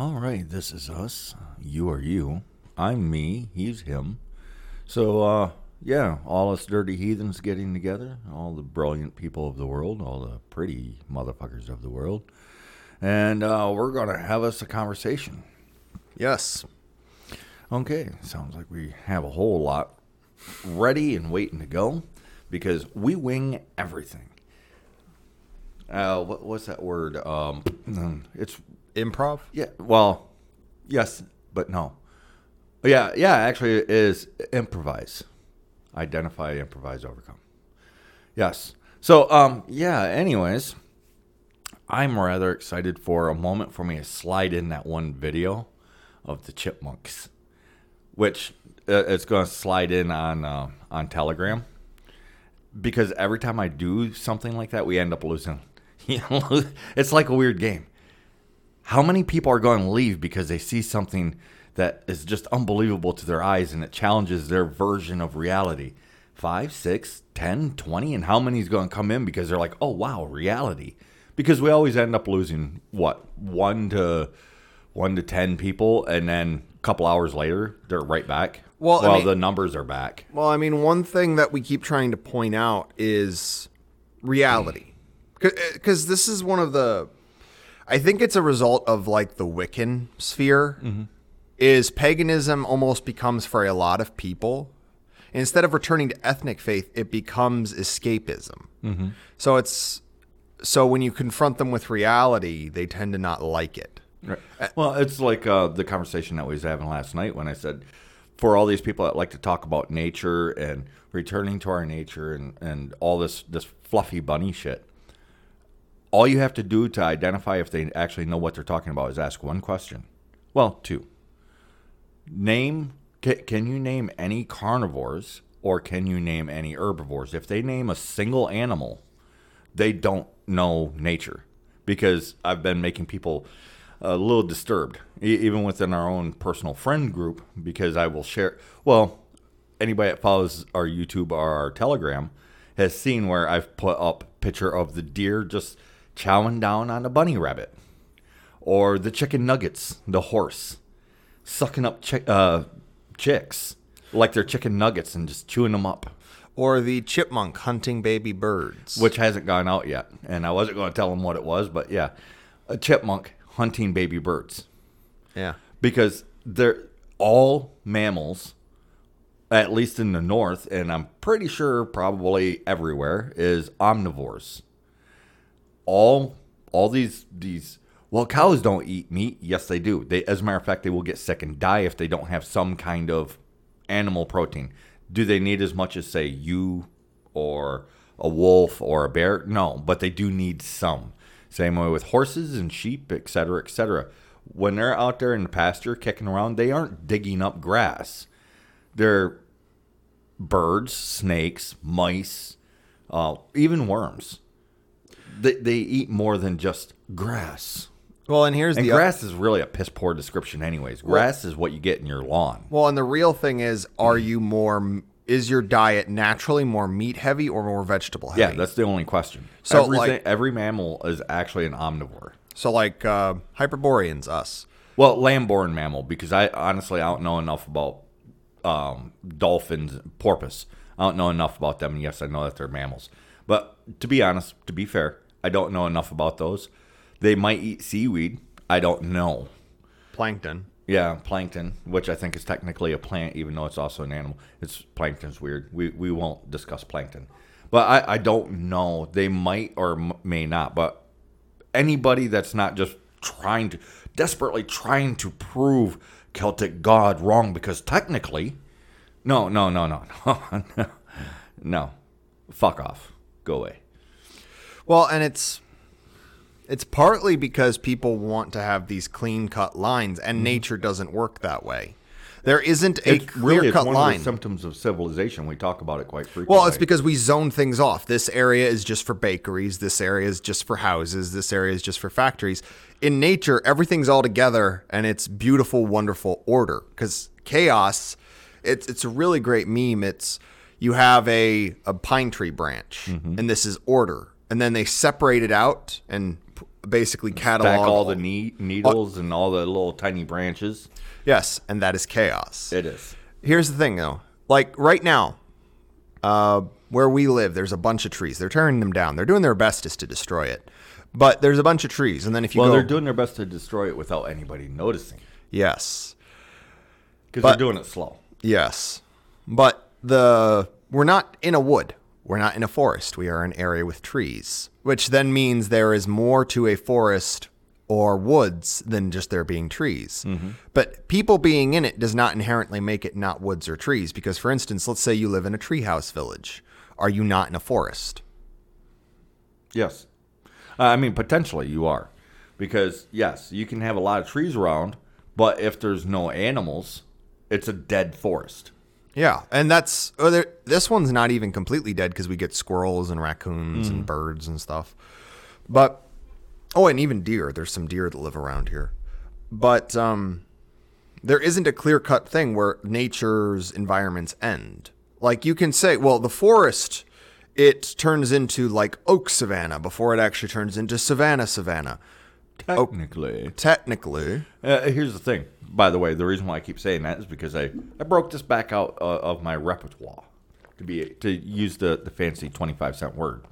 All right, this is us. You are you. I'm me. He's him. So, uh, yeah, all us dirty heathens getting together, all the brilliant people of the world, all the pretty motherfuckers of the world, and uh, we're gonna have us a conversation. Yes. Okay, sounds like we have a whole lot ready and waiting to go because we wing everything. Uh, what, what's that word? Um, it's Improv? yeah. Well, yes, but no. Yeah, yeah. Actually, it is improvise, identify, improvise, overcome. Yes. So, um, yeah. Anyways, I'm rather excited for a moment for me to slide in that one video of the chipmunks, which uh, it's going to slide in on uh, on Telegram because every time I do something like that, we end up losing. It's like a weird game. How many people are going to leave because they see something that is just unbelievable to their eyes and it challenges their version of reality? Five, six, ten, twenty, and how many is going to come in because they're like, oh wow, reality? Because we always end up losing what one to one to ten people, and then a couple hours later they're right back. Well, I mean- the numbers are back. Well, I mean, one thing that we keep trying to point out is reality. Because eh, this is one of the. I think it's a result of like the Wiccan sphere. Mm-hmm. Is paganism almost becomes for a lot of people, instead of returning to ethnic faith, it becomes escapism. Mm-hmm. So it's. So when you confront them with reality, they tend to not like it. Right. Uh, well, it's like uh, the conversation that we was having last night when I said, for all these people that like to talk about nature and returning to our nature and, and all this this fluffy bunny shit, all you have to do to identify if they actually know what they're talking about is ask one question. Well, two. Name can, you name any carnivores or can you name any herbivores? If they name a single animal, they don't know nature because I've been making people a little disturbed, even within our own personal friend group, because I will share. Well, anybody that follows our YouTube or our Telegram has seen where I've put up picture of the deer just chowing down on a bunny rabbit, or the chicken nuggets, the horse sucking up chick uh, chicks like they're chicken nuggets and just chewing them up Or the chipmunk hunting baby birds. which hasn't gone out yet. And I wasn't going to tell them what it was, but yeah, a chipmunk hunting baby birds yeah. because they're all mammals, at least in the north, and I'm pretty sure probably everywhere is omnivores. All all these these well, cows don't eat meat. Yes, they do. They, as a matter of fact, they will get sick and die if they don't have some kind of animal protein. Do they need as much as say you or a wolf or a bear? No, but they do need some. Same way with horses and sheep, et cetera, et cetera. When they're out there in the pasture kicking around, they aren't digging up grass. They're birds, snakes, mice, uh, even worms. They, they eat more than just grass. Well, and here's And the grass is really a piss poor description, anyways. Grass is what you get in your lawn. Well, and the real thing is, are you more? Is your diet naturally more meat heavy or more vegetable heavy? Yeah, that's the only question. So, Everything, like- every mammal is actually an omnivore. so like uh, Hyperboreans, us. Well, land-born mammal, because I honestly I don't know enough about um, dolphins, porpoise. I don't know enough about them. And yes, I know that they're mammals, but to be honest, to be fair, I don't know enough about those. They might eat seaweed. I don't know. Plankton. Yeah, plankton, which I think is technically a plant, even though it's also an animal. It's plankton's weird. We we won't discuss plankton, but I I don't know. They might or m- may not. But anybody that's not just trying to desperately trying to prove Celtic God wrong because technically, no, no, no, no, no, no, fuck off, go away. Well, and it's it's partly because people want to have these clean cut lines, and mm-hmm. nature doesn't work that way. There isn't a It's clear really it's cut one of line. the symptoms of civilization. We talk about it quite frequently. Well, it's because we zone things off. This area is just for bakeries. This area is just for houses. This area is just for factories. In nature, everything's all together and it's beautiful, wonderful order. Because chaos, it's it's a really great meme. It's you have a a pine tree branch, mm-hmm. and this is order, and then they separate it out and basically catalog all the ne- needles and all the little tiny branches. Yes, and that is chaos. It is. Here's the thing, though. Like right now, uh, where we live, there's a bunch of trees. They're tearing them down. They're doing their bestest to destroy it, but there's a bunch of trees. And then if you Well, go, they're doing their best to destroy it without anybody noticing yes, because they're doing it slow. yes, but the we're not in a wood. We're not in a forest. We are an area with trees, which then means there is more to a forest or woods than just there being trees. But people being in it does not inherently make it not woods or trees. Because, for instance, let's say you live in a treehouse village. Are you not in a forest? Yes. Uh, I mean, potentially you are. Because, yes, you can have a lot of trees around, but if there's no animals, it's a dead forest. Yeah, and that's oh, this one's not even completely dead because we get squirrels and raccoons and birds and stuff. But oh, and even deer. There's some deer that live around here, but um, there isn't a clear cut thing where nature's environments end. Like you can say, well, the forest it turns into like oak savanna before it actually turns into savanna savanna. Technically. Technically, Uh, here's the thing. By the way, the reason why I keep saying that is because I, I broke this back out uh, of my repertoire to be to use the, the fancy 25 cent word.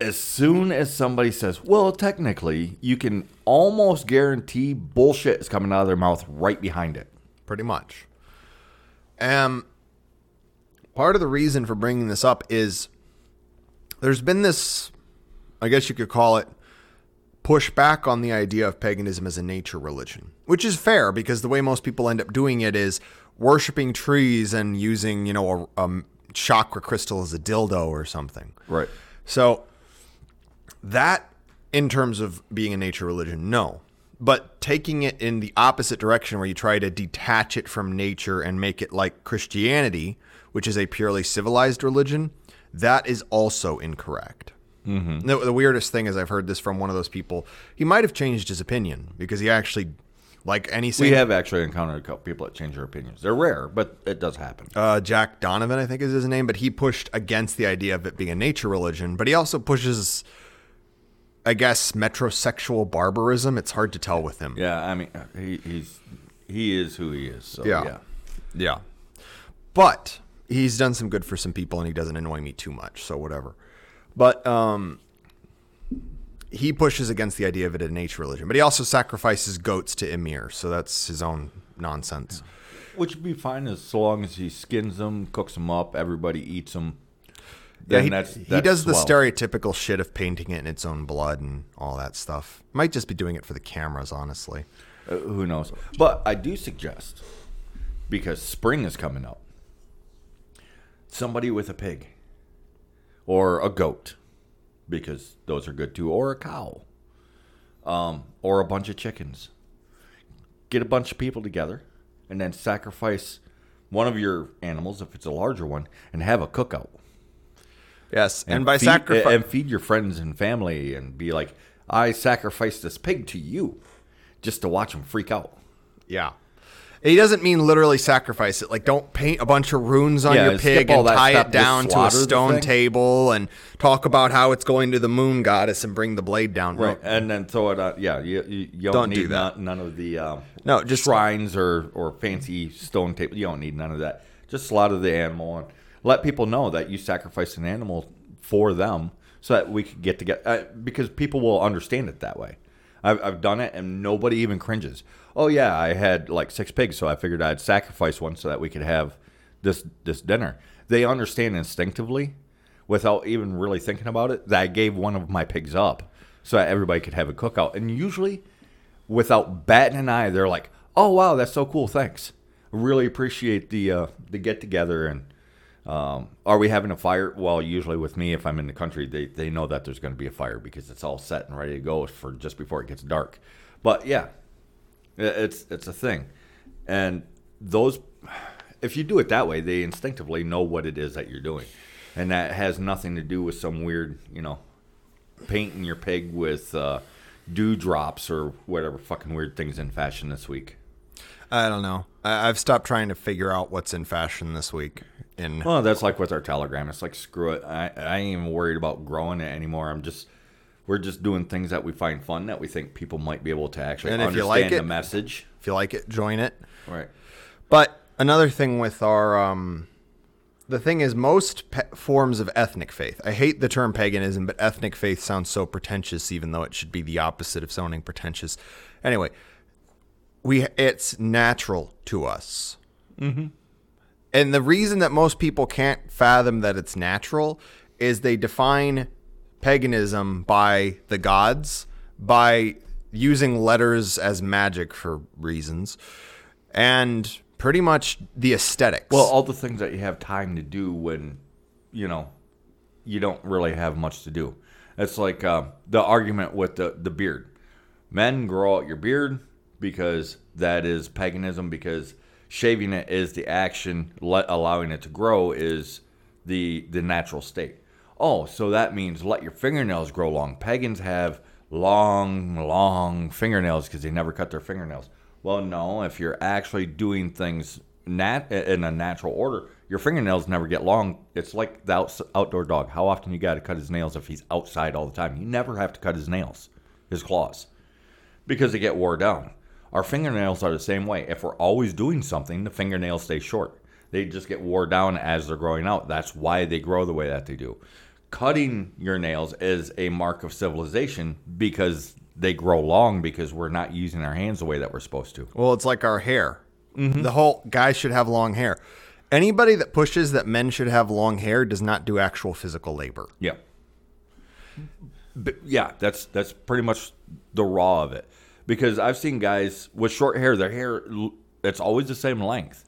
As soon as somebody says, "Well, technically," you can almost guarantee bullshit is coming out of their mouth right behind it. pretty much. Um, part of the reason for bringing this up is there's been this, I guess you could call it, pushback on the idea of paganism as a nature religion, which is fair because the way most people end up doing it is worshiping trees and using, you know, a, a chakra crystal as a dildo or something. Right. So that in terms of being a nature religion, no. But taking it in the opposite direction where you try to detach it from nature and make it like Christianity, which is a purely civilized religion, that is also incorrect. Mm-hmm. The, the weirdest thing is I've heard this from one of those people. He might have changed his opinion because he actually, like any We have actually encountered a couple people that change their opinions. They're rare, but it does happen. uh, Jack Donovan, I think is his name, but he pushed against the idea of it being a nature religion. But he also pushes, I guess, metrosexual barbarism. It's hard to tell with him. Yeah, I mean, he, he's he is who he is. So Yeah. yeah. Yeah. But he's done some good for some people and he doesn't annoy me too much, so whatever. But um he pushes against the idea of it a nature religion, but he also sacrifices goats to Emir, so that's his own nonsense. Which would be fine as so long as he skins them, cooks them up, everybody eats them. Yeah, he, that's, he that's does the stereotypical shit of painting it in its own blood and all that stuff. Might just be doing it for the cameras, honestly. Uh, who knows? But I do suggest because spring is coming up. Somebody with a pig or a goat, because those are good too, or a cow, um, or a bunch of chickens. Get a bunch of people together, and then sacrifice one of your animals if it's a larger one, and have a cookout. Yes, and, by sacrifice, and feed your friends and family, and be like, "I sacrificed this pig to you," just to watch them freak out. yeah. He doesn't mean literally sacrifice it. Like, don't paint a bunch of runes on Yeah, your pig and tie it down to a stone table and talk about how it's going to the moon goddess and bring the blade down. No, Right, and then throw it out. Yeah, you, you, you don't, Don't need do that. None, none of the um, No, just- shrines or or fancy stone table. You don't need none of that. Just slaughter the animal and let people know that you sacrificed an animal for them, so that we could get together. Uh, because people will understand it that way. I've I've done it, and nobody even cringes. Oh yeah, I had like six pigs, so I figured I'd sacrifice one so that we could have this this dinner. They understand instinctively, without even really thinking about it, that I gave one of my pigs up so that everybody could have a cookout. And usually, without batting an eye, they're like, "Oh wow, that's so cool! Thanks. Really appreciate the uh, the get together." And um, are we having a fire? Well, usually with me, if I'm in the country, they they know that there's going to be a fire because it's all set and ready to go for just before it gets dark. But yeah, it's it's a thing, and those if you do it that way, they instinctively know what it is that you're doing, and that has nothing to do with some weird, you know, painting your pig with uh, dewdrops or whatever fucking weird things in fashion this week. I don't know. I, I've stopped trying to figure out what's in fashion this week. In Well, that's like with our telegram. It's like screw it. I, I ain't even worried about growing it anymore. I'm just We're just doing things that we find fun that we think people might be able to actually And if understand you like the it- message. If you like it, join it. Right. But another thing with our um, the thing is most pe- forms of ethnic faith. I hate the term paganism, but ethnic faith sounds so pretentious, even though it should be the opposite of sounding pretentious. Anyway, we it's natural to us. Mm-hmm. And the reason that most people can't fathom that it's natural is they define paganism by the gods, by using letters as magic for reasons, and pretty much the aesthetics. Well, all the things that you have time to do when, you know, you don't really have much to do. It's like uh, the argument with the, the beard. Men grow out your beard because that is paganism, because shaving it is the action, let, allowing it to grow is the, the natural state. Oh, so that means let your fingernails grow long. Pagans have long, long fingernails because they never cut their fingernails. Well, no, if you're actually doing things nat- in a natural order, your fingernails never get long. It's like the outs- outdoor dog. How often you got to cut his nails if he's outside all the time? You never have to cut his nails, his claws, because they get wore down. Our fingernails are the same way. If we're always doing something, the fingernails stay short. They just get wore down as they're growing out. That's why they grow the way that they do. Cutting your nails is a mark of civilization because they grow long because we're not using our hands the way that we're supposed to. Well, it's like our hair. Mm-hmm. The whole guys should have long hair. Anybody that pushes that men should have long hair does not do actual physical labor. Yeah. But yeah, that's that's pretty much the raw of it. Because I've seen guys with short hair, their hair it's always the same length.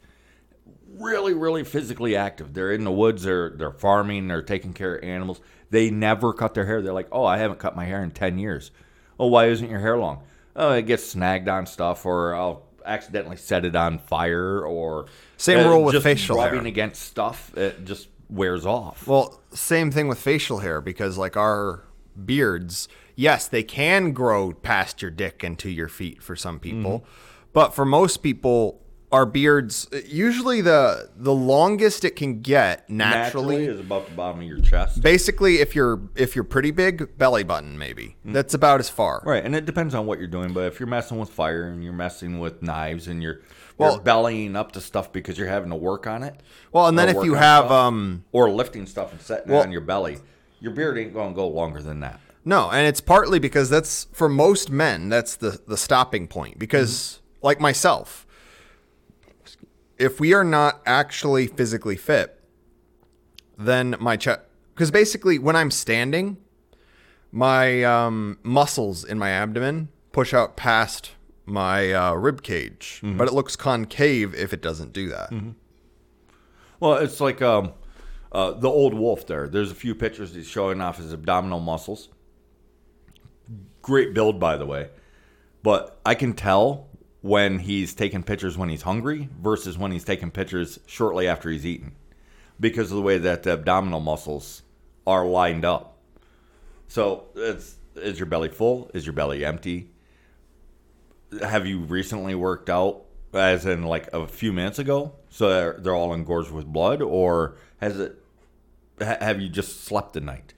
Really, really physically active. They're in the woods, they're they're farming, they're taking care of animals. They never cut their hair. They're like, "Oh, I haven't cut my hair in 10 years." "Oh, why isn't your hair long?" "Oh, it gets snagged on stuff or I'll accidentally set it on fire or Same uh, rule with facial hair. rubbing against stuff, it just wears off. Well, same thing with facial hair because like our beards, yes, they can grow past your dick and to your feet for some people. Mm-hmm. But for most people, our beards usually the the longest it can get naturally, naturally is about the bottom of your chest. basically if you're if you're pretty big, belly button maybe. That's about as far. Mm-hmm. Right, and it depends on what you're doing. But if you're messing with fire and you're messing with knives and you're Well- you're bellying up to stuff because you're having to work on it, Well, and then if you have stuff, um or lifting stuff and setting Well- it on your belly, your beard ain't going to go longer than that. No, and it's partly because that's for most men that's the the stopping point because like myself if we are not actually physically fit then my chest cuz basically when I'm standing my um, muscles in my abdomen push out past my uh, rib cage but it looks concave if it doesn't do that. Well, it's like um, uh, the old wolf. There, there's a few pictures he's showing off his abdominal muscles. Great build, by the way, but I can tell when he's taking pictures when he's hungry versus when he's taking pictures shortly after he's eaten, because of the way that the abdominal muscles are lined up. So, it's is your belly full? Is your belly empty? have you recently worked out as in like a few minutes ago so they're, they're all engorged with blood or has it ha- have you just slept the night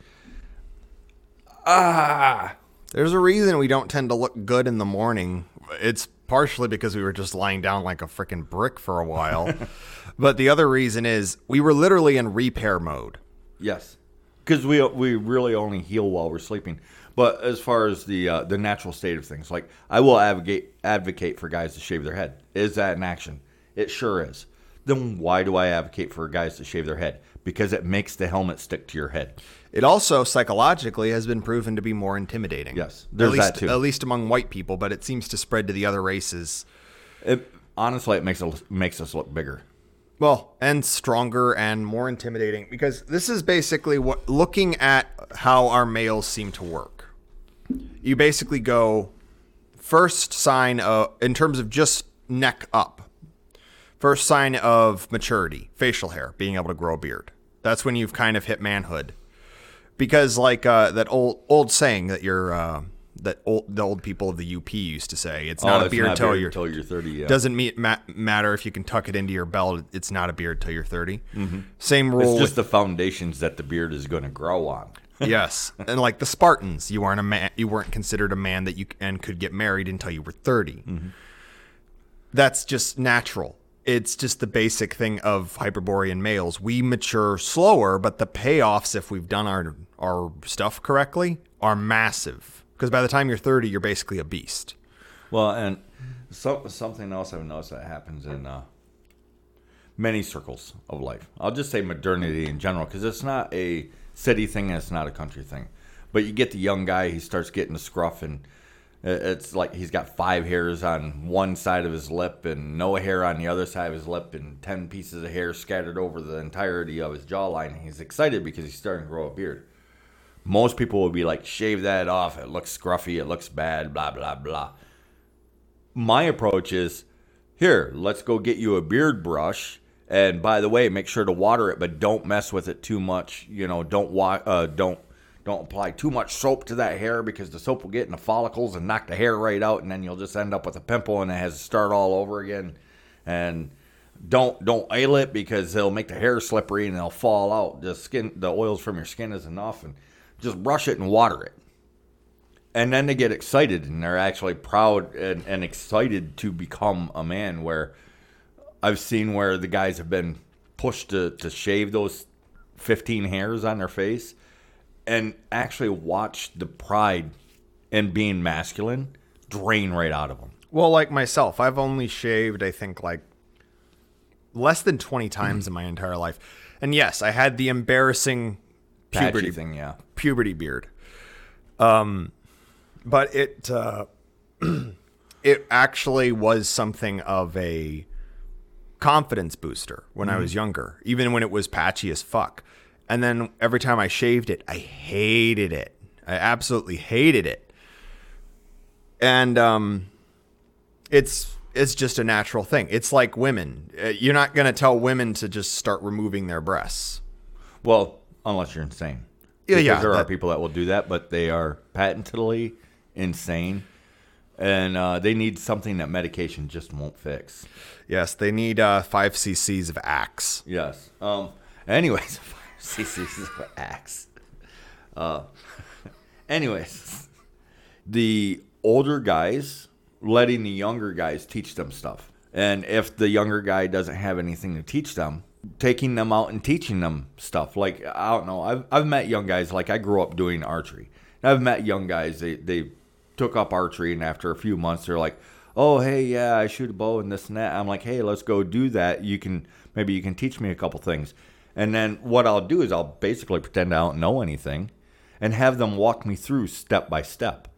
ah There's a reason we don't tend to look good in the morning. It's partially because we were just lying down like a freaking brick for a while. but the other reason is we were literally in repair mode. yes. Because we we really only heal while we're sleeping. But as far as the uh, the natural state of things like i will advocate advocate for guys to shave their head. Is that an action? It sure is then why do i advocate for guys to shave their head because it makes the helmet stick to your head It also psychologically has been proven to be more intimidating. Yes, there's at least, that too. At least among white people, but it seems to spread to the other races. It, honestly, it makes us makes us look bigger. Well, and stronger and more intimidating because this is basically what looking at how our males seem to work. You basically go first sign of, in terms of just neck up. First sign of maturity, facial hair, being able to grow a beard. That's when you've kind of hit manhood. Because like uh, that old old saying that you're uh, that old the old people of the UP used to say, it's not Oh, a it's beard till you're till you're 30. Yeah. doesn't ma- matter if you can tuck it into your belt. It's not a beard till you're 30. Same rule. it's with, just the foundations that the beard is going to grow on. yes, and like the Spartans, you weren't a man. You weren't considered a man that you and could get married until you were 30 That's just natural. It's just the basic thing of Hyperborean males. We mature slower, but the payoffs, if we've done our our stuff correctly, are massive. Because by the time you're 30, you're basically a beast. Well, and so, something else I've noticed that happens in uh, many circles of life. I'll just say modernity in general because it's not a city thing and it's not a country thing. But you get the young guy, he starts getting the scruff, and it's like he's got five hairs on one side of his lip and no hair on the other side of his lip, and 10 pieces of hair scattered over the entirety of his jawline. He's excited because he's starting to grow a beard. Most people would be like, shave that off. It looks scruffy. It looks bad. Blah, blah, blah my approach is here let's go get you a beard brush and by the way make sure to water it but don't mess with it too much you know don't wa- uh, don't don't apply too much soap to that hair because the soap will get in the follicles and knock the hair right out and then you'll just end up with a pimple and it has to start all over again. And don't don't oil it because it'll make the hair slippery and it'll fall out. The skin the oils from your skin is enough and just brush it and water it. And then they get excited and they're actually proud and, and excited to become a man where i've seen where the guys have been pushed to, to shave those 15 hairs on their face and actually watch the pride in being masculine drain right out of them Well, like myself, I've only shaved, I think, like less than 20 times in my entire life. And yes, I had the embarrassing puberty puberty thing yeah puberty beard. Um, but it uh, it actually was something of a confidence booster when I was younger, even when it was patchy as fuck. And then every time I shaved it, I hated it. I absolutely hated it. And um, it's it's just a natural thing. It's like women. Uh, You're not going to tell women to just start removing their breasts. well unless you're insane Yeah, Because yeah, there are people that will do that but they are patently insane and uh, they need something that medication just won't fix Yes, they need uh, five cc's of Axe. Yes. Um. Anyways, CC's of axe. Uh. Anyways, the older guys letting the younger guys teach them stuff, and if the younger guy doesn't have anything to teach them, taking them out and teaching them stuff. Like I don't know. I've I've met young guys. Like I grew up doing archery. I've met young guys. They they took up archery, and after a few months, they're like, "Oh, hey, yeah, I shoot a bow and this and that." I'm like, "Hey, let's go do that. You can maybe you can teach me a couple things." And then what I'll do is I'll basically pretend I don't know anything, and have them walk me through step by step.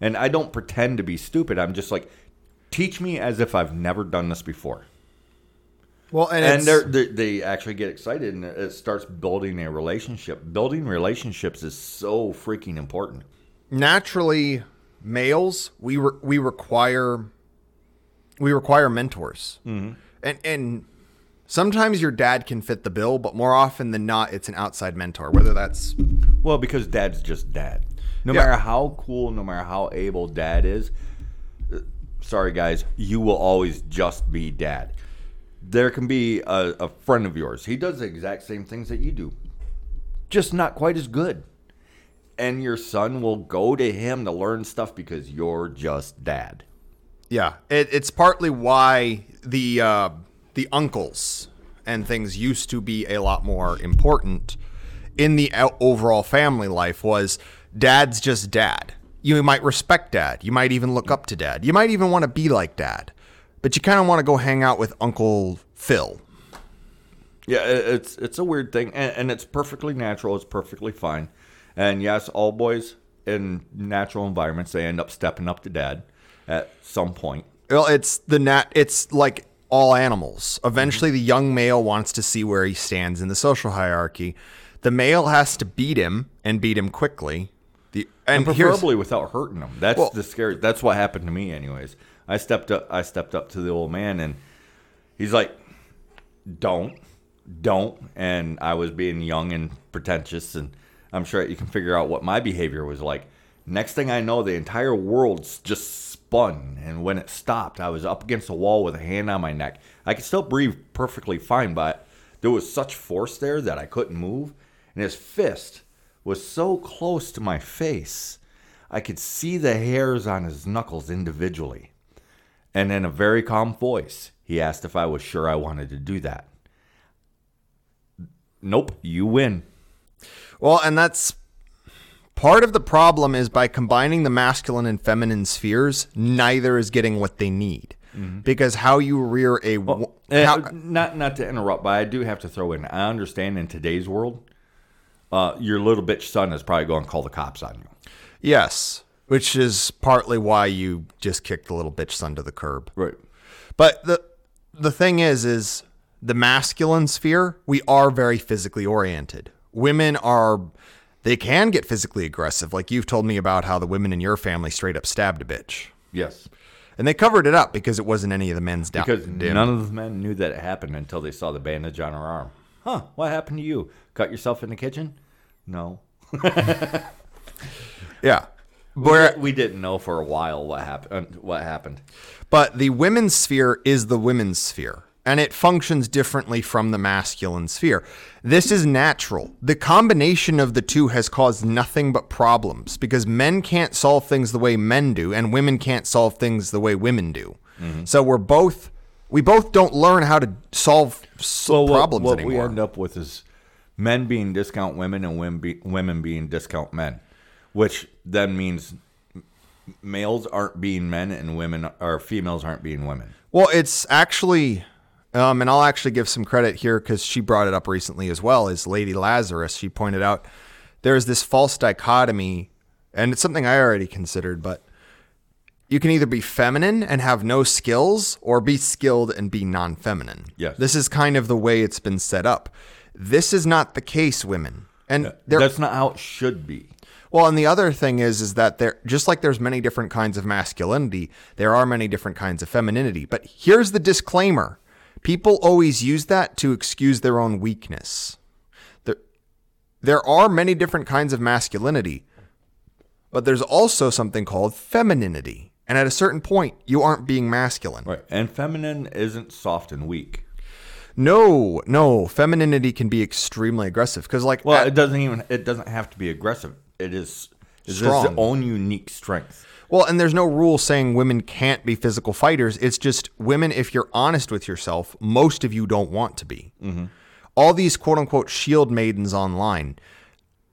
And I don't pretend to be stupid. I'm just like, teach me as if I've never done this before Well, and, and they're, they they actually get excited and it starts building a relationship building relationships is so freaking important naturally males we re- we require we require mentors, mm-hmm. and and sometimes your dad can fit the bill, but more often than not, it's an outside mentor. Whether that's well because dad's just dad no Yeah. matter how cool no matter how able dad is sorry guys you will always just be dad there can be a, a friend of yours he does the exact same things that you do just not quite as good and your son will go to him to learn stuff because you're just dad Yeah, it, it's partly why the uh, the uncles and things used to be a lot more important in the overall family life. Was dad's just dad. You might respect dad. You might even look up to dad. You might even want to be like dad, but you kind of want to go hang out with Uncle Phil. Yeah, it's it's a weird thing, and, and it's perfectly natural. It's perfectly fine. And yes, all boys in natural environments they end up stepping up to dad at some point. Well, it's the nat. It's like all animals. Eventually, mm-hmm. the young male wants to see where he stands in the social hierarchy. The male has to beat him and beat him quickly. The and, And preferably without hurting them. That's Well- the scary. That's what happened to me, anyways. I stepped up. I stepped up to the old man, and he's like, "Don't, don't." And I was being young and pretentious, and I'm sure you can figure out what my behavior was like. Next thing I know, the entire world's just spun, and when it stopped, I was up against a wall with a hand on my neck. I could still breathe perfectly fine, but there was such force there that I couldn't move, and his fist was so close to my face, I could see the hairs on his knuckles individually. And in a very calm voice, he asked if I was sure I wanted to do that. Nope, you win. Well, and that's part of the problem is by combining the masculine and feminine spheres, neither is getting what they need. Because how you rear a wo- Uh, not not to interrupt, but I do have to throw in. I understand in today's world, uh, your little bitch son is probably going to call the cops on you. yes, which is partly why you just kicked the little bitch son to the curb. Right. But the the thing is, is the masculine sphere, we are very physically oriented. Women are they can get physically aggressive. Like you've told me about how the women in your family straight up stabbed a bitch. Yes. And they covered it up because it wasn't any of the men's down. Because damn- none of the men knew that it happened until they saw the bandage on her arm. Huh? What happened to you? Cut yourself in the kitchen? No. Yeah. We, Where, we didn't know for a while what happened. What happened? but the women's sphere is the women's sphere. And it functions differently from the masculine sphere. This is natural. The combination of the two has caused nothing but problems because men can't solve things the way men do, and women can't solve things the way women do. Mm-hmm. So we're both, we both don't learn how to solve s- Well, what, problems what we end up with is men being discount women and women, be, women being discount men, which then means males aren't being men and women or females aren't being women. Well, it's actually, um, and I'll actually give some credit here because she brought it up recently as well. Is Lady Lazarus? She pointed out there's this false dichotomy, and it's something I already considered, but you can either be feminine and have no skills, or be skilled and be non-feminine. Yes. this is kind of the way it's been set up. This is not the case, women, and there. That's not how it should be. Well, and the other thing is, is that there, just like there's many different kinds of masculinity, there are many different kinds of femininity. But here's the disclaimer: people always use that to excuse their own weakness. There, there are many different kinds of masculinity, but there's also something called femininity. And at a certain point, you aren't being masculine. Right. And feminine isn't soft and weak. No, no, femininity can be extremely aggressive because, like, Well, at- it doesn't even it doesn't have to be aggressive. It is it's Strong. its own unique strength. Well, and there's no rule saying women can't be physical fighters. It's just women, if you're honest with yourself, most of you don't want to be. All these quote unquote shield maidens online,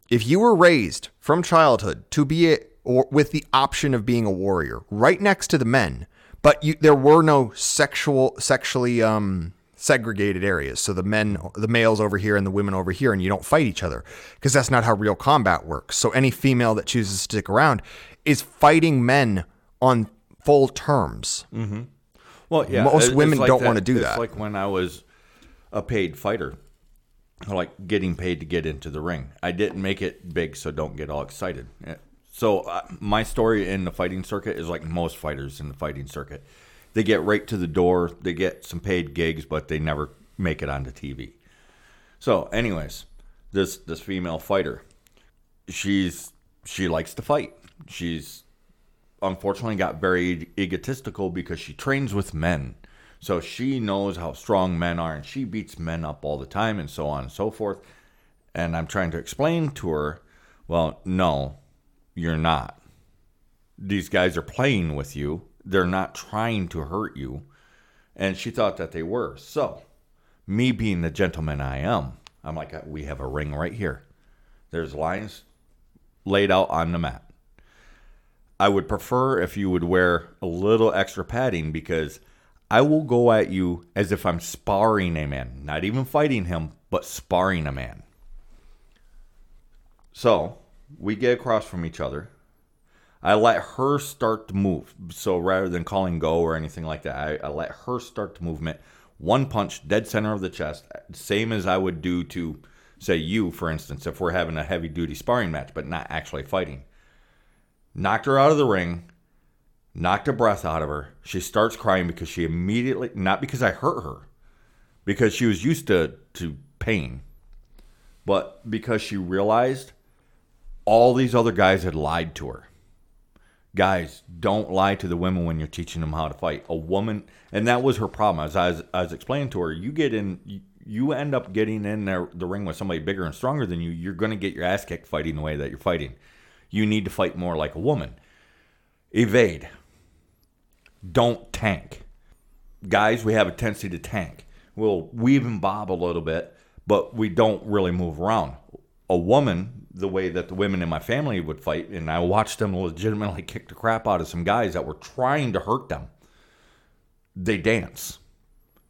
if you were raised from childhood to be a, or with the option of being a warrior right next to the men, but you, there were no sexual, sexually um, segregated areas. So the men, the males over here and the women over here, and you don't fight each other because that's not how real combat works. So any female that chooses to stick around is fighting men on full terms. Well, yeah, Most it's women like don't wanna do It's that. like when I was a paid fighter, like getting paid to get into the ring. I didn't make it big, so don't get all excited. So uh, my story in the fighting circuit is like most fighters in the fighting circuit. They get right to the door, they get some paid gigs, but they never make it onto TV. So, anyways, this this female fighter, she's she likes to fight. She's unfortunately got very egotistical because she trains with men. So she knows how strong men are and she beats men up all the time and so on and so forth. And I'm trying to explain to her, well, no, you're not. These guys are playing with you. They're not trying to hurt you. And she thought that they were. So, me being the gentleman I am, I'm like, we have a ring right here. There's lines laid out on the mat. I would prefer if you would wear a little extra padding because I will go at you as if I'm sparring a man, not even fighting him, but sparring a man. So we get across from each other. I let her start the move. So rather than calling go or anything like that, I, I let her start the movement. One punch, dead center of the chest, same as I would do to, say, you, for instance, if we're having a heavy duty sparring match, but not actually fighting knocked her out of the ring, knocked a breath out of her. She starts crying because she immediately, not because I hurt her, because she was used to, to pain, but because she realized all these other guys had lied to her. Guys, don't lie to the women when you're teaching them how to fight. A woman, and that was her problem. As I was, I was explaining to her, you get in, you, end up getting in there the ring with somebody bigger and stronger than you, you're going to get your ass kicked fighting the way that you're fighting. You need to fight more like a woman. Evade. Don't tank. Guys, we have a tendency to tank. We'll weave and bob a little bit, but we don't really move around. A woman, the way that the women in my family would fight, and I watched them legitimately kick the crap out of some guys that were trying to hurt them. They dance.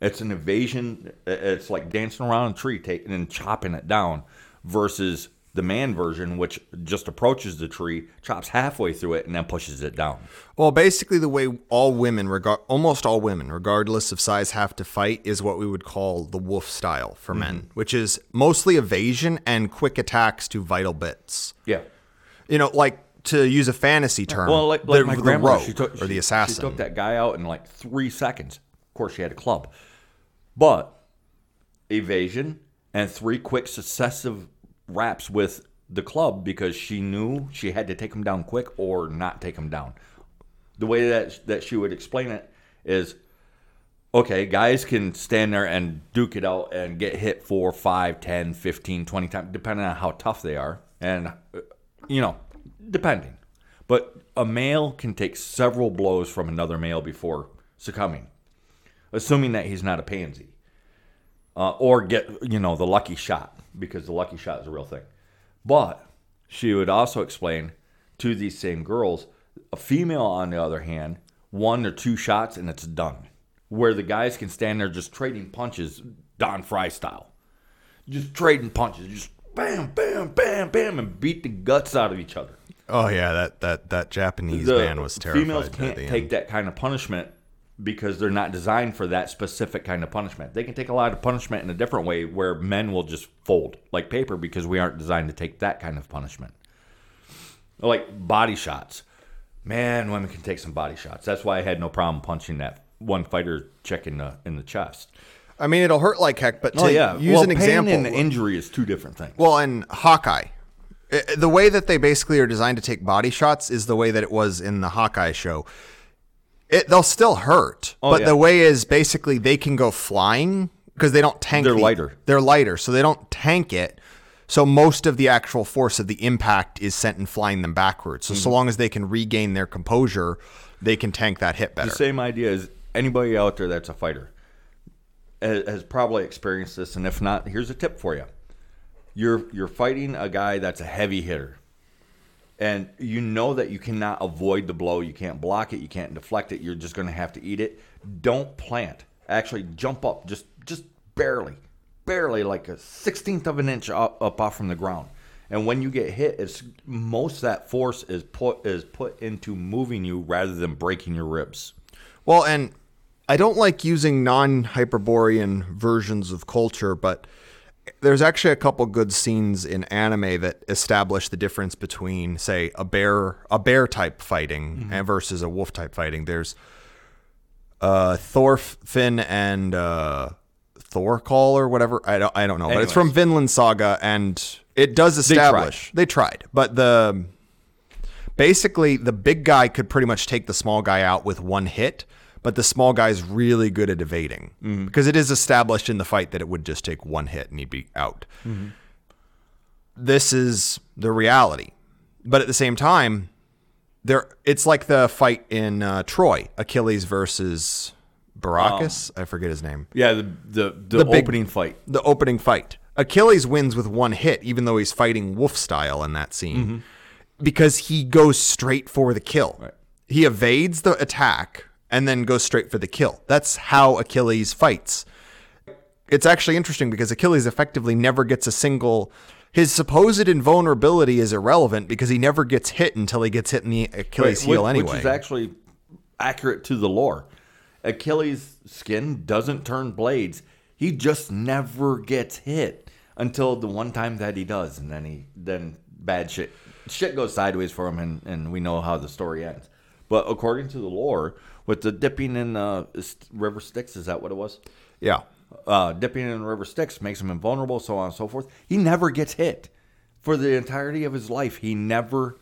It's an evasion. It's like dancing around a tree, taking and chopping it down, versus the man version, which just approaches the tree, chops halfway through it, and then pushes it down. Well, basically, the way all women, regard almost all women, regardless of size, have to fight is what we would call the wolf style for mm-hmm. men, which is mostly evasion and quick attacks to vital bits. Yeah. You know, like to use a fantasy term, Well, like, like the, my grandma, rogue she took or the assassin. She took that guy out in like three seconds. Of course, she had a club, but evasion and three quick successive wraps with the club because she knew she had to take him down quick or not take him down. The way that that she would explain it is okay, guys can stand there and duke it out and get hit 4, 5, 10, 15, 20 times, depending on how tough they are. And, uh, you know, depending. But a male can take several blows from another male before succumbing, assuming that he's not a pansy. Uh, or get, you know, the lucky shot, because the lucky shot is a real thing. But she would also explain to these same girls, a female, on the other hand, one or two shots and it's done. Where the guys can stand there just trading punches, Don Frye style. Just trading punches, just bam, bam, bam, bam, and beat the guts out of each other. oh yeah, that that that Japanese The man was terrified. Females can't take that kind of punishment because they're not designed for that specific kind of punishment. They can take a lot of punishment in a different way where men will just fold like paper because we aren't designed to take that kind of punishment. Like body shots. Man, women can take some body shots. That's why I had no problem punching that one fighter chick in the in the chest. I mean, it'll hurt like heck, but oh, to Oh yeah, use well, an pain example. and injury is two different things. Well, and Hawkeye, the way that they basically are designed to take body shots is the way that it was in the Hawkeye show. It they'll still hurt, but Oh, yeah. the way is basically they can go flying because they don't tank. They're the- lighter. They're lighter, so they don't tank it. So most of the actual force of the impact is sent in flying them backwards. So Mm-hmm. so long as they can regain their composure, they can tank that hit better. The same idea as anybody out there that's a fighter has probably experienced this, and if not, here's a tip for you: you're you're fighting a guy that's a heavy hitter, and you know that you cannot avoid the blow, you can't block it, you can't deflect it. You're just going to have to eat it. Don't plant. Actually, jump up just just barely, barely like a sixteenth of an inch up, up off from the ground. And when you get hit, it's most that force is put is put into moving you rather than breaking your ribs. Well, and I don't like using non Hyperborean versions of culture, but there's actually a couple good scenes in anime that establish the difference between, say, a bear a bear type fighting and versus a wolf type fighting. There's uh, Thorfinn and uh, Thorkell or whatever. I don't I don't know, but it's from Vinland Saga, and it does establish. They tried, but the basically the big guy could pretty much take the small guy out with one hit but the small guy's really good at evading mm-hmm. because it is established in the fight that it would just take one hit and he'd be out mm-hmm. this is the reality but at the same time there it's like the fight in uh, troy achilles versus baracus oh. i forget his name Yeah, the the, the, The big- opening fight. the opening fight. Achilles wins with one hit, even though he's fighting wolf style in that scene, mm-hmm. because he goes straight for the kill. Right. He evades the attack and then goes straight for the kill. That's how Achilles fights. It's actually interesting because Achilles effectively never gets a single. His supposed invulnerability is irrelevant because he never gets hit until he gets hit in the Achilles Right, heel which, anyway. Which is actually accurate to the lore. Achilles' skin doesn't turn blades. He just never gets hit until the one time that he does, and then he then bad shit shit goes sideways for him, and, and we know how the story ends. But according to the lore, with the dipping in uh, river Styx, is that what it was? yeah. uh, dipping in the river Styx makes him invulnerable, so on and so forth. He never gets hit for the entirety of his life. He never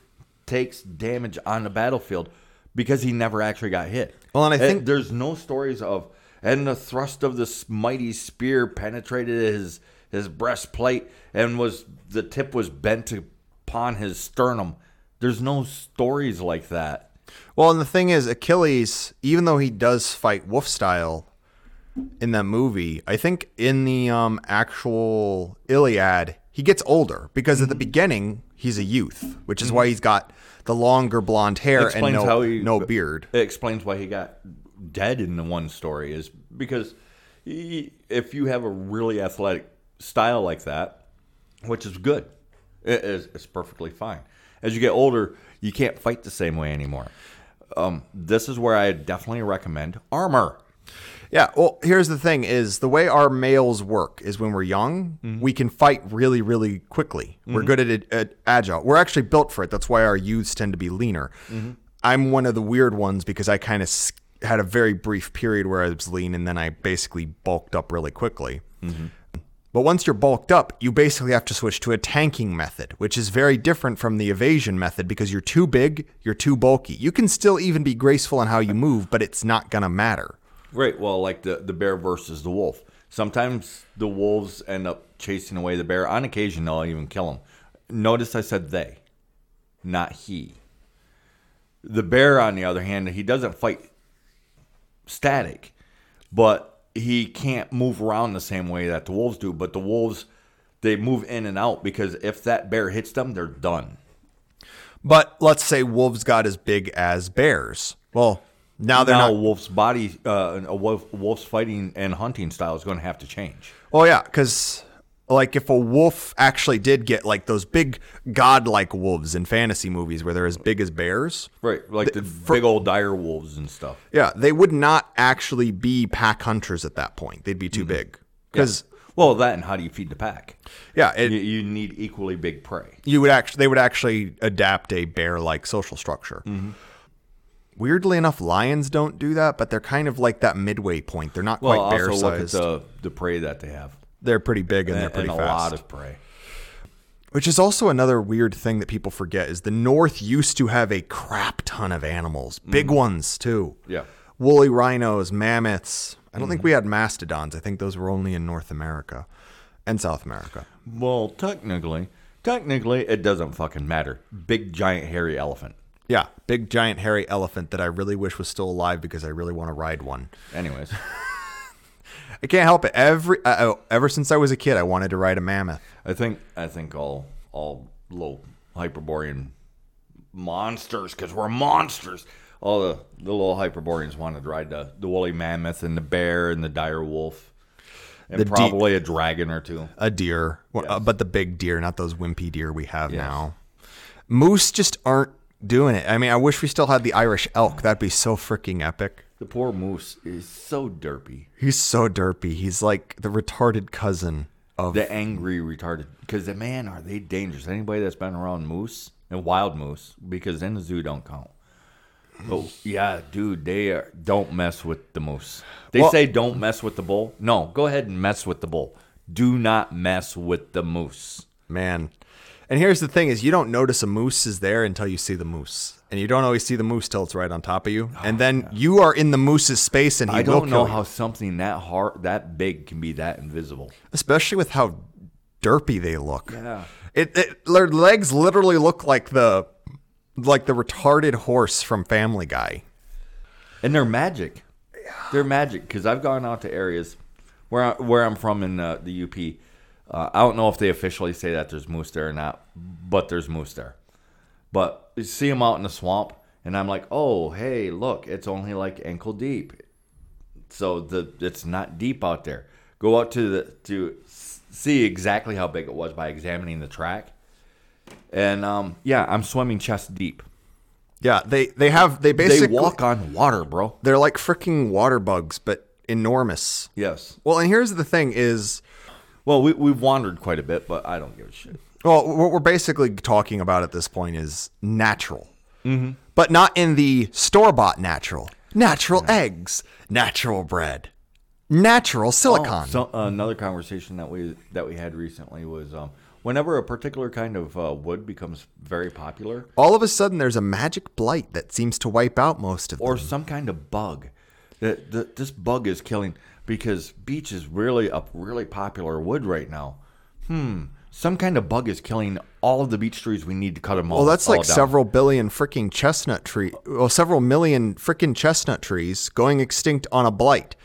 takes damage on the battlefield because he never actually got hit. Well, and I think- there's no stories of, and the thrust of this mighty spear penetrated his his breastplate and was the tip was bent upon his sternum. There's no stories like that. Well, and the thing is, Achilles, even though he does fight wolf style in that movie, I think in the um, actual Iliad, he gets older because at the beginning he's a youth, which is why he's got the longer blonde hair and explains no, how he no beard. It explains why he got dead in the one story is because he, if you have a really athletic style like that, which is good, it is it's perfectly fine. As you get older, you can't fight the same way anymore. Um, this is where I definitely recommend armor. Yeah, well, here's the thing: is the way our males work is when we're young, mm-hmm. we can fight really, really quickly. We're mm-hmm. good at, it, at agile. We're actually built for it. That's why our youths tend to be leaner. Mm-hmm. I'm one of the weird ones because I kind of had a very brief period where I was lean, and then I basically bulked up really quickly. But once you're bulked up, you basically have to switch to a tanking method, which is very different from the evasion method because you're too big, you're too bulky. You can still even be graceful in how you move, but it's not gonna matter. Right. Well, like the the bear versus the wolf. Sometimes the wolves end up chasing away the bear. On occasion, they'll even kill him. Notice I said they, not he. The bear, on the other hand, he doesn't fight static, but he can't move around the same way that the wolves do. But the wolves, they move in and out because if that bear hits them, they're done. But let's say wolves got as big as bears. Well, now they're now, not. wolf's body, uh, a wolf, wolf's fighting and hunting style is going to have to change. Oh yeah, because like if a wolf actually did get like those big godlike wolves in fantasy movies where they're as big as bears, Right, like the big old dire wolves and stuff. yeah, they would not actually be pack hunters at that point. They'd be too big. Because Well, that and how do you feed the pack? yeah, it, You, you need equally big prey. you would actually they would actually adapt a bear like social structure. Mm-hmm. Weirdly enough, lions don't do that, but they're kind of like that midway point. They're not Well, quite bear also look at the the prey that they have, They're pretty big and, they're pretty and a fast. lot of prey. Which is also another weird thing that people forget is the North used to have a crap ton of animals, big ones too. Mm. Yeah. Woolly rhinos, mammoths. I don't Mm-hmm. think we had mastodons. I think those were only in North America and South America. Well, technically, technically, it doesn't fucking matter. Big giant hairy elephant. Yeah, big giant hairy elephant that I really wish was still alive because I really want to ride one. Anyways, I can't help it. Every uh, oh, ever since I was a kid, I wanted to ride a mammoth. I think I think all all low hyperborean monsters because we're monsters. All the, the little hyperboreans wanted to ride the, the woolly mammoth and the bear and the dire wolf. And The de- probably a dragon or two. A deer, Well, uh, but the big deer, not those wimpy deer we have Yes. now. Moose just aren't doing it. I mean, I wish we still had the Irish elk. That'd be so freaking epic. The poor moose is so derpy. He's so derpy. He's like the retarded cousin of. The angry, retarded. Because, the man, are they dangerous? Anybody that's been around moose and wild moose, because in the zoo don't count. Oh yeah, dude, they are, don't mess with the moose. They Well- say don't mess with the bull. No, go ahead and mess with the bull. Do not mess with the moose. Man. And here's the thing is you don't notice a moose is there until you see the moose. And you don't always see the moose till it's right on top of you. and then you are in the moose's space and he I will don't know you. how something that hard, that big, can be that invisible. Especially with how derpy they look. Yeah. It, it their legs literally look like the like the retarded horse from Family Guy. and they're magic. They're magic because I've gone out to areas where I, where I'm from in uh, the UP. Uh, I don't know if they officially say that there's moose there or not, but there's moose there. But you see them out in the swamp, and I'm like, oh, hey, look, it's only like ankle deep, so the it's not deep out there. Go out to the to see exactly how big it was by examining the track, and um, yeah, I'm swimming chest deep. Yeah, they they have they They basically walk on water, bro. they're like freaking water bugs but enormous. Yes. Well, and here's the thing is Well, we, we've wandered quite a bit, but I don't give a shit. Well, what we're basically talking about at this point is natural, mm-hmm. but not in the store bought natural. Natural eggs, natural bread, natural silicon. So uh, another conversation that we that we had recently was um, whenever a particular kind of uh, wood becomes very popular, All of a sudden, there's a magic blight that seems to wipe out most of them. or some kind of bug that this bug is killing because beech is really a really popular wood right now. Hmm. Some kind of bug is killing all of the beech trees. We need to cut them all. Well, that's all like down. several billion freaking chestnut tree, well, several million freaking chestnut trees going extinct on a blight.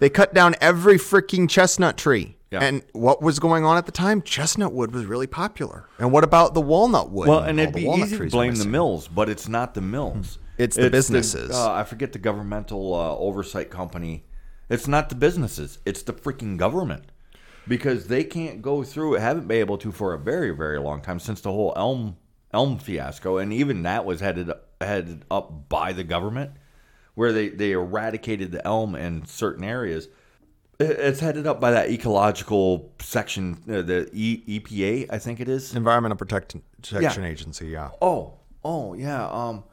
They cut down every freaking chestnut tree. Yeah. And what was going on at the time? Chestnut wood was really popular. And what about the walnut wood? Well, and all it'd be easy to blame the mills, but it's not the mills. It's the businesses. uh, I forget the governmental uh, oversight company. It's not the businesses. It's the freaking government because they can't go through. it. Haven't been able to for a very, very long time since the whole elm elm fiasco, and even that was headed headed up by the government, where they they eradicated the elm in certain areas. It's headed up by that ecological section, uh, the e- EPA, I think it is. Environmental Protect- Protection Yeah. Agency, yeah. Oh, oh yeah. Um,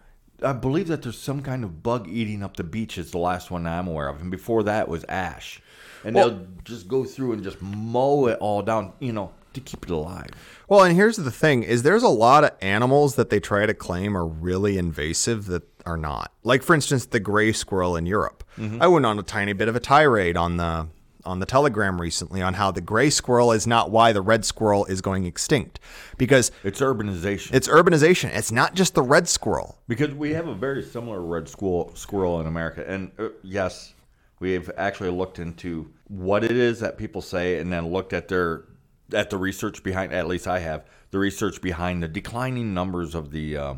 I believe that there's some kind of bug eating up the beech. Is the last one I'm aware of, and before that was ash, and Well- they'll just go through and just mow it all down, you know, to keep it alive. Well, and here's the thing: is there's a lot of animals that they try to claim are really invasive that are not. Like, for instance, the gray squirrel in Europe. I went on a tiny bit of a tirade on the on the Telegram recently on how the gray squirrel is not why the red squirrel is going extinct because It's urbanization. it's urbanization. It's not just the red squirrel. because we have a very similar red squirrel squirrel in America, and uh, yes, we've actually looked into what it is that people say, and then looked at their at the research behind. At least I have the research behind the declining numbers of the uh,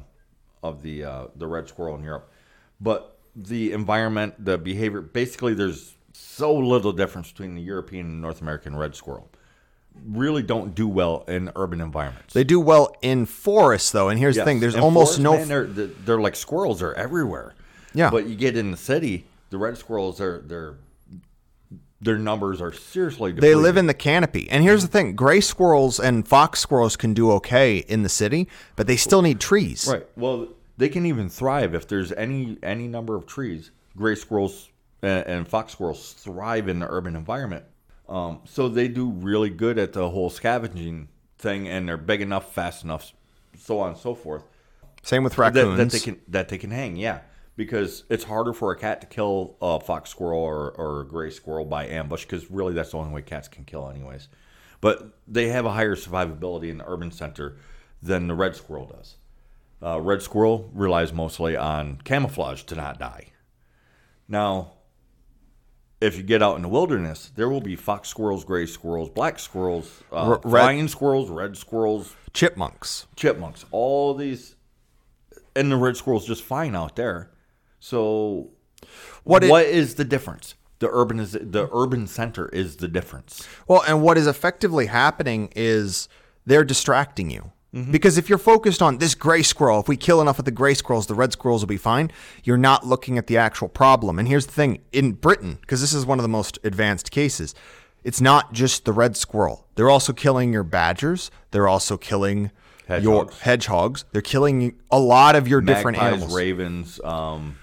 of the uh, the red squirrel in Europe, but the environment, the behavior, basically, there's so little difference between the European and North American red squirrel. Really, don't do well in urban environments. They do well in forests, though. And here's the thing: there's And almost forests, no. man, they're, they're like squirrels. They're everywhere. Yeah. But you get in the city, the red squirrels are they're their numbers are seriously. They live in the canopy. And here's the thing gray squirrels and fox squirrels can do okay in the city, but they still need trees. right. Well, they can even thrive if there's any any number of trees. Gray squirrels and, and fox squirrels thrive in the urban environment. Um, so they do really good at the whole scavenging thing, and they're big enough, fast enough, so on and so forth. Same with that, raccoons. that they can that they can hang. Yeah, because it's harder for a cat to kill a fox squirrel or, or a gray squirrel by ambush because really that's the only way cats can kill anyways. But they have a higher survivability in the urban center than the red squirrel does. Uh, red squirrel relies mostly on camouflage to not die. Now, if you get out in the wilderness, there will be fox squirrels, gray squirrels, black squirrels, uh, red- flying squirrels, red squirrels, Chipmunks. chipmunks, all these, and the red squirrel's just fine out there. So, What what it- is the difference? The urban is the urban center is the difference. Well, and what is effectively happening is they're distracting you. Mm-hmm. Because if you're focused on this gray squirrel, if we kill enough of the gray squirrels, the red squirrels will be fine. You're not looking at the actual problem. And here's the thing in Britain, because this is one of the most advanced cases, it's not just the red squirrel. They're also killing your badgers. They're also killing your Hedgehogs. hedgehogs. They're killing a lot of your different animals. ravens. Um,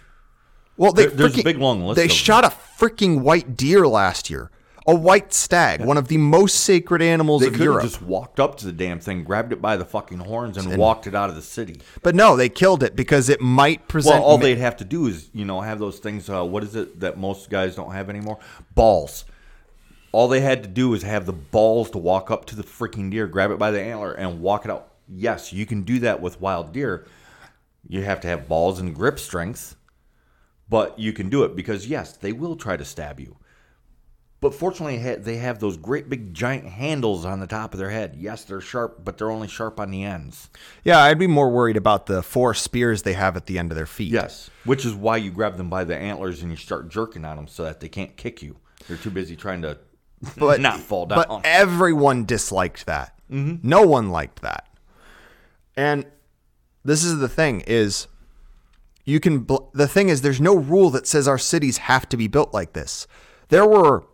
Well, they There- there's a big, long list They of them. shot a freaking white deer last year. A white stag, one of the most sacred animals they of Europe. just walked up to the damn thing, grabbed it by the fucking horns, and, walked it out of the city. But no, they killed it because it might present. Well, all ma- they'd have to do is, you know, have those things. Uh, what is it that most guys don't have anymore? Balls. All they had to do was have the balls to walk up to the freaking deer, grab it by the antler, and walk it out. Yes, you can do that with wild deer. You have to have balls and grip strength, but you can do it because yes, they will try to stab you. But fortunately, they have those great big giant handles on the top of their head. Yes, they're sharp, but they're only sharp on the ends. yeah, I'd be more worried about the four spears they have at the end of their feet. Yes, which is why you grab them by the antlers and you start jerking on them so that they can't kick you. They're too busy trying to but not fall down. But everyone disliked that. Mm-hmm. No one liked that. And this is the thing: is you can. Bl- the thing is, there's no rule that says our cities have to be built like this. There were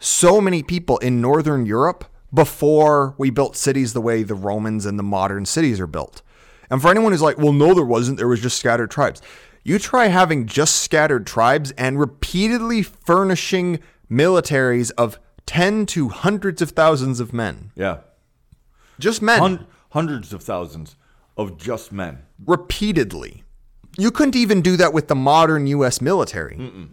so many people in Northern Europe before we built cities the way the Romans and the modern cities are built. And for anyone who's like, well, no, there wasn't, there was just scattered tribes. You try having just scattered tribes and repeatedly furnishing militaries of 10 to hundreds of thousands of men. yeah, Just men. Hun- hundreds of thousands of just men. repeatedly. You couldn't even do that with the modern U.S. military.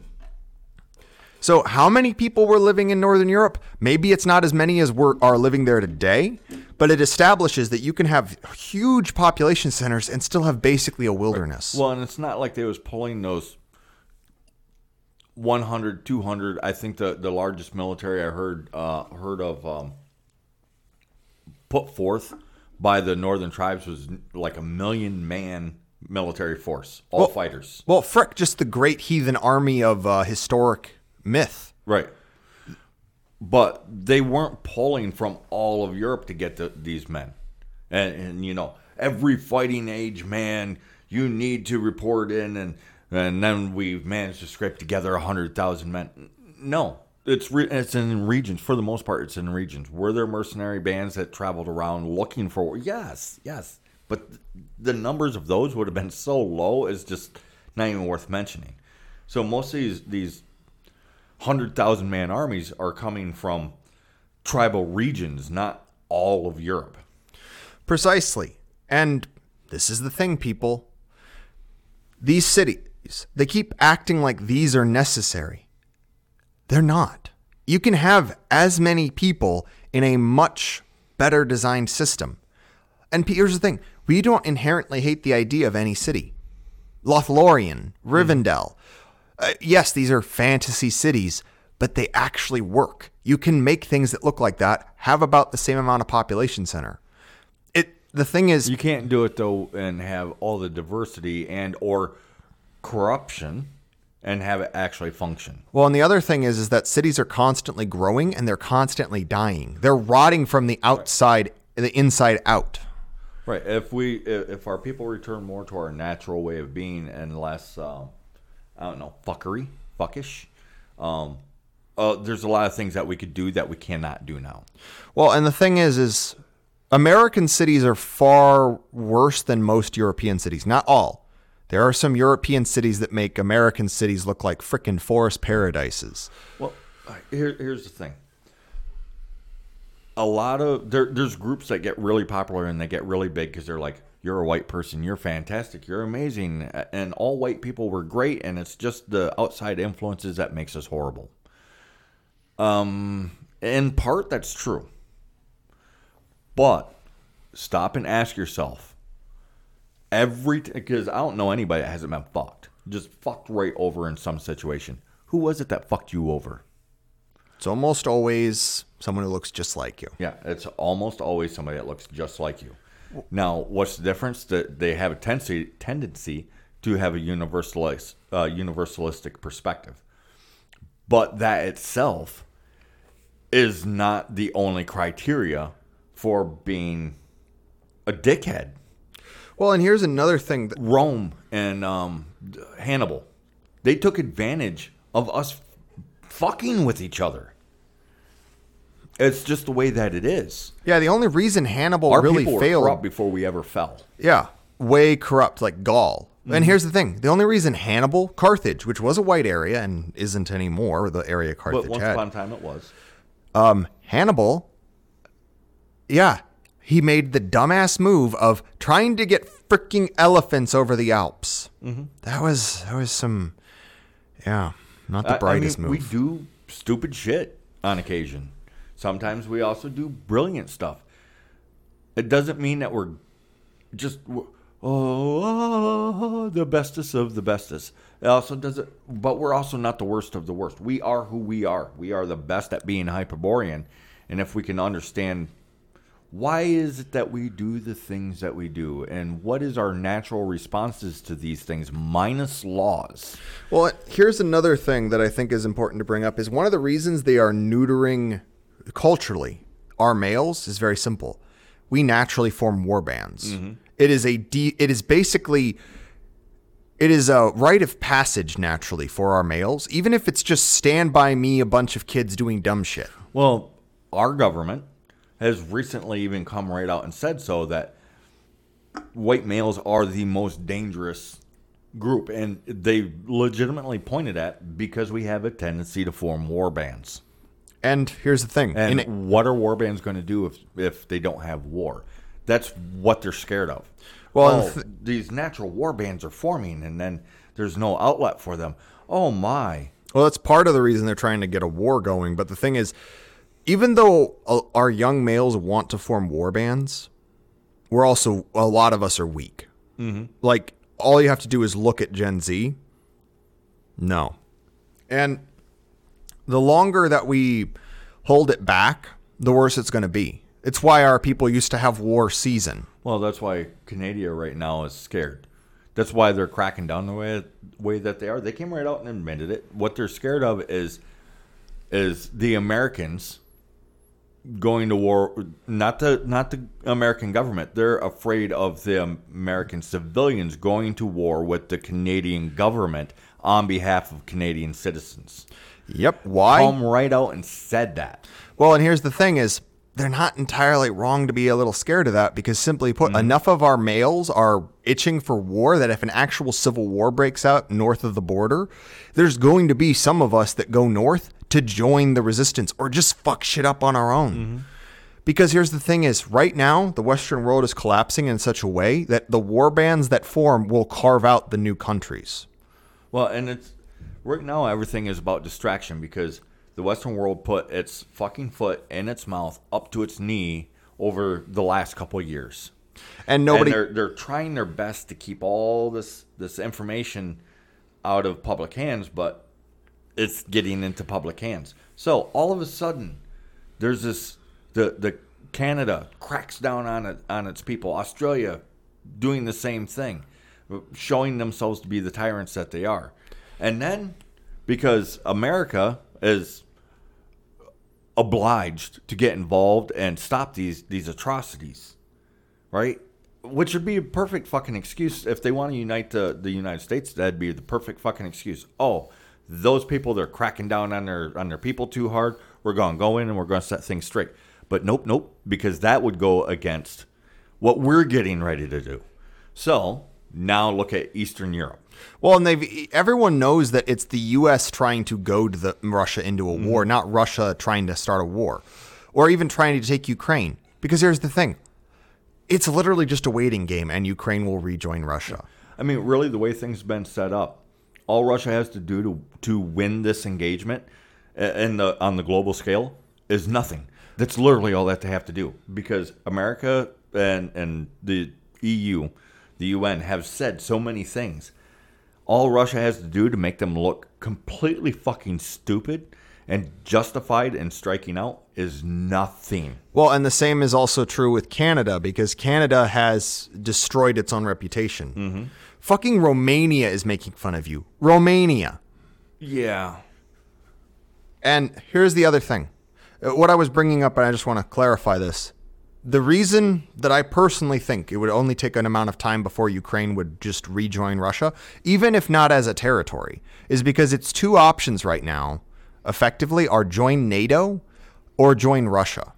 So, how many people were living in Northern Europe? Maybe it's not as many as were, are living there today, but it establishes that you can have huge population centers and still have basically a wilderness. Well, and it's not like they was pulling those 100, 200. I think the, the largest military I heard uh, heard of um, put forth by the northern tribes was like a million man military force, all Well- fighters. Well, frick, just the great heathen army of uh, historic myth. Right. But they weren't pulling from all of Europe to get to these men. And, and you know, every fighting age man, you need to report in, and, and then we've managed to scrape together 100,000 men. No. It's re- it's in regions for the most part. It's in regions. Were there mercenary bands that traveled around looking for? Yes, yes. But the numbers of those would have been so low as just not even worth mentioning. So most of these these hundred thousand man armies are coming from tribal regions, not all of Europe. Precisely. And this is the thing, people. These cities, they keep acting like these are necessary. They're not. You can have as many people in a much better designed system. And here's the thing we don't inherently hate the idea of any city. Lothlorien, Rivendell. Uh, yes, these are fantasy cities, but they actually work. You can make things that look like that have about the same amount of population center. It the thing is You can't do it though and have all the diversity and or corruption and have it actually function. well, and the other thing is is that cities are constantly growing and they're constantly dying. They're rotting from the outside, the inside out. Right. If we if our people return more to our natural way of being and less, um, I don't know, fuckery, fuckish. Um, uh, there's a lot of things that we could do that we cannot do now. Well, and the thing is, is American cities are far worse than most European cities. Not all. There are some European cities that make American cities look like frickin' forest paradises. Well, here, here's the thing. A lot of there, there's groups that get really popular and they get really big because they're like, "You're a white person, you're fantastic, you're amazing," and all white people were great, and it's just the outside influences that makes us horrible. Um, in part, that's true, but stop and ask yourself every because I don't know anybody that hasn't been fucked, just fucked right over in some situation. Who was it that fucked you over? It's almost always someone who looks just like you. Yeah, it's almost always somebody that looks just like you. Now, what's the difference? That they have a tendency tendency to have a universalist uh, universalistic perspective, but that itself is not the only criteria for being a dickhead. Well, and here's another thing that Rome and um, Hannibal, they took advantage of us fucking with each other. It's just the way that it is. yeah, the only reason Hannibal Our really people were failed corrupt before we ever fell. Yeah, way corrupt like Gaul. Mm-hmm. And here's the thing: the only reason Hannibal, Carthage, which was a white area and isn't anymore, the area Carthage But once had, upon a time it was. um, Hannibal, yeah, he made the dumbass move of trying to get freaking elephants over the Alps. Mm-hmm. That was that was some, yeah, not I- the I brightest mean, We do stupid shit on occasion. Sometimes we also do brilliant stuff. It doesn't mean that we're just oh, the bestest of the bestest. It also doesn't, but we're also not the worst of the worst. We are who we are. We are the best at being Hyperborean, and if we can understand why is it that we do the things that we do, and what is our natural responses to these things, minus laws. Well, here's another thing that I think is important to bring up: is one of the reasons they are neutering culturally our males is very simple. We naturally form war bands. It is a de- it is basically it is a rite of passage naturally for our males, even if it's just stand by me a bunch of kids doing dumb shit. Well, our government has recently even come right out and said so that white males are the most dangerous group, and they legitimately pointed at because we have a tendency to form war bands. And here's the thing: And in- what are war bands going to do if if they don't have war? That's what they're scared of. Well, and th- these natural war bands are forming, and then there's no outlet for them. Oh my! Well, that's part of the reason they're trying to get a war going. But the thing is, even though our young males want to form war bands, we're also a lot of us are weak. Mm-hmm. Like all you have to do is look at Gen Z. No, and the longer that we hold it back, the worse it's going to be. It's why our people used to have war season. Well, that's why Canada right now is scared. That's why they're cracking down the way way that they are. They came right out and admitted it. What they're scared of is is the Americans going to war not the not the American government. They're afraid of the American civilians going to war with the Canadian government on behalf of Canadian citizens. Yep. Why? Come right out and said that. Well, and here's the thing is they're not entirely wrong to be a little scared of that because simply put, mm-hmm. enough of our males are itching for war that if an actual civil war breaks out north of the border, there's going to be some of us that go north to join the resistance or just fuck shit up on our own. Mm-hmm. Because here's the thing is right now the western world is collapsing in such a way that the war bands that form will carve out the new countries. Well, and it's right now everything is about distraction because the Western world put its fucking foot in its mouth up to its knee over the last couple of years. And nobody and they're they're trying their best to keep all this this information out of public hands, but it's getting into public hands. So all of a sudden, there's this the the Canada cracks down on it on its people. Australia doing the same thing, showing themselves to be the tyrants that they are, and then because America is obliged to get involved and stop these these atrocities, right? Which would be a perfect fucking excuse if they want to unite the, the United States. That'd be the perfect fucking excuse. Oh, those people they're cracking down on their on their people too hard. We're going to go in and we're going to set things straight. But nope, nope, because that would go against what we're getting ready to do. So now look at Eastern Europe. Well, and they've everyone knows that it's the U.S. trying to goad the Russia into a war, not Russia trying to start a war, or even trying to take Ukraine. Because here's the thing: it's literally just a waiting game, and Ukraine will rejoin Russia. I mean, really, the way things have been set up, all Russia has to do to to win this engagement uh, in the on the global scale is nothing. That's literally all that they have to do because America and and the EU, the UN have said so many things. All Russia has to do to make them look completely fucking stupid and justified in striking out is nothing. Well, and the same is also true with Canada because Canada has destroyed its own reputation. Fucking Romania is making fun of you. Romania. Yeah. And here's the other thing. Uh, What I was bringing up, and I just want to clarify this. The reason that I personally think it would only take an amount of time before Ukraine would just rejoin Russia, even if not as a territory, is because its two options right now, effectively, are join NATO or join Russia.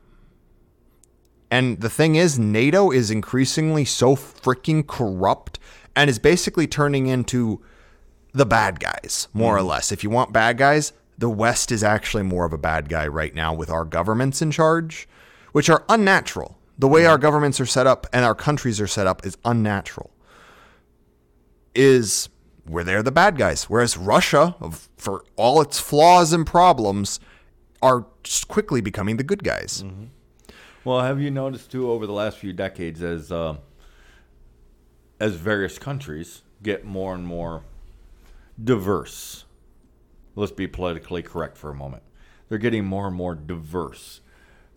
And the thing is, NATO is increasingly so freaking corrupt and is basically turning into the bad guys, more or mm-hmm. less. If you want bad guys, the West is actually more of a bad guy right now with our governments in charge, which are unnatural. The way our governments are set up and our countries are set up is unnatural. Is where they're the bad guys, whereas Russia, for all its flaws and problems, are just quickly becoming the good guys. Well, have you noticed too over the last few decades as uh, as various countries get more and more diverse? Let's be politically correct for a moment. They're getting more and more diverse.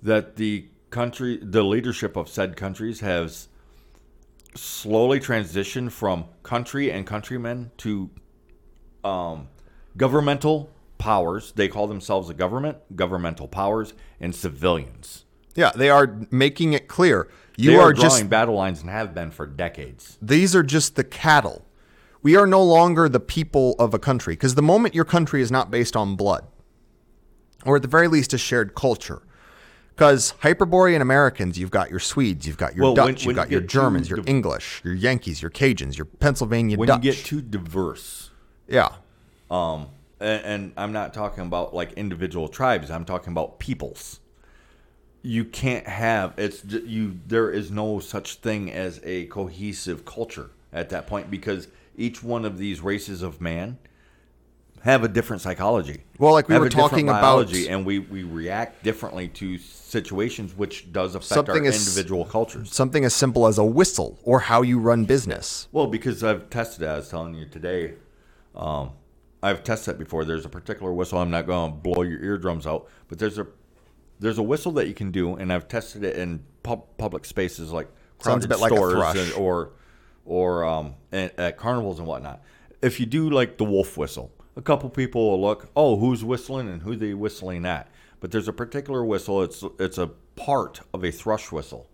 That the country, the leadership of said countries has slowly transitioned from country and countrymen to um, governmental powers. They call themselves a government, governmental powers, and civilians. Yeah, they are making it clear you they are, are, drawing just battle lines and have been for decades. these are just the cattle. We are no longer the people of a country because the moment your country is not based on blood, or at the very least a shared culture. Because Hyperborean Americans, you've got your Swedes, you've got your Well, Dutch, when- you've when got you your Germans, your div- English, your Yankees, your Cajuns, your Pennsylvania When Dutch. you get too diverse, yeah, um, and, and I'm not talking about like individual tribes. I'm talking about peoples. You can't have it's you. There is no such thing as a cohesive culture at that point because each one of these races of man have a different psychology. Well, like we have were talking about- biology, and we, we react differently to situations, which does affect Something our is- individual cultures. Something as simple as a whistle or how you run business. Well, because I've tested it, I was telling you today. Um, I've tested it before. There's a particular whistle. I'm not going to blow your eardrums out, but there's a there's a whistle that you can do, and I've tested it in pub, public spaces like crowded bit like a stores and- or or um, at, at carnivals and whatnot. If you do like the wolf whistle, a couple people will look, oh, who's whistling and who they whistling at. But there's a particular whistle. It's it's a part of a thrush whistle.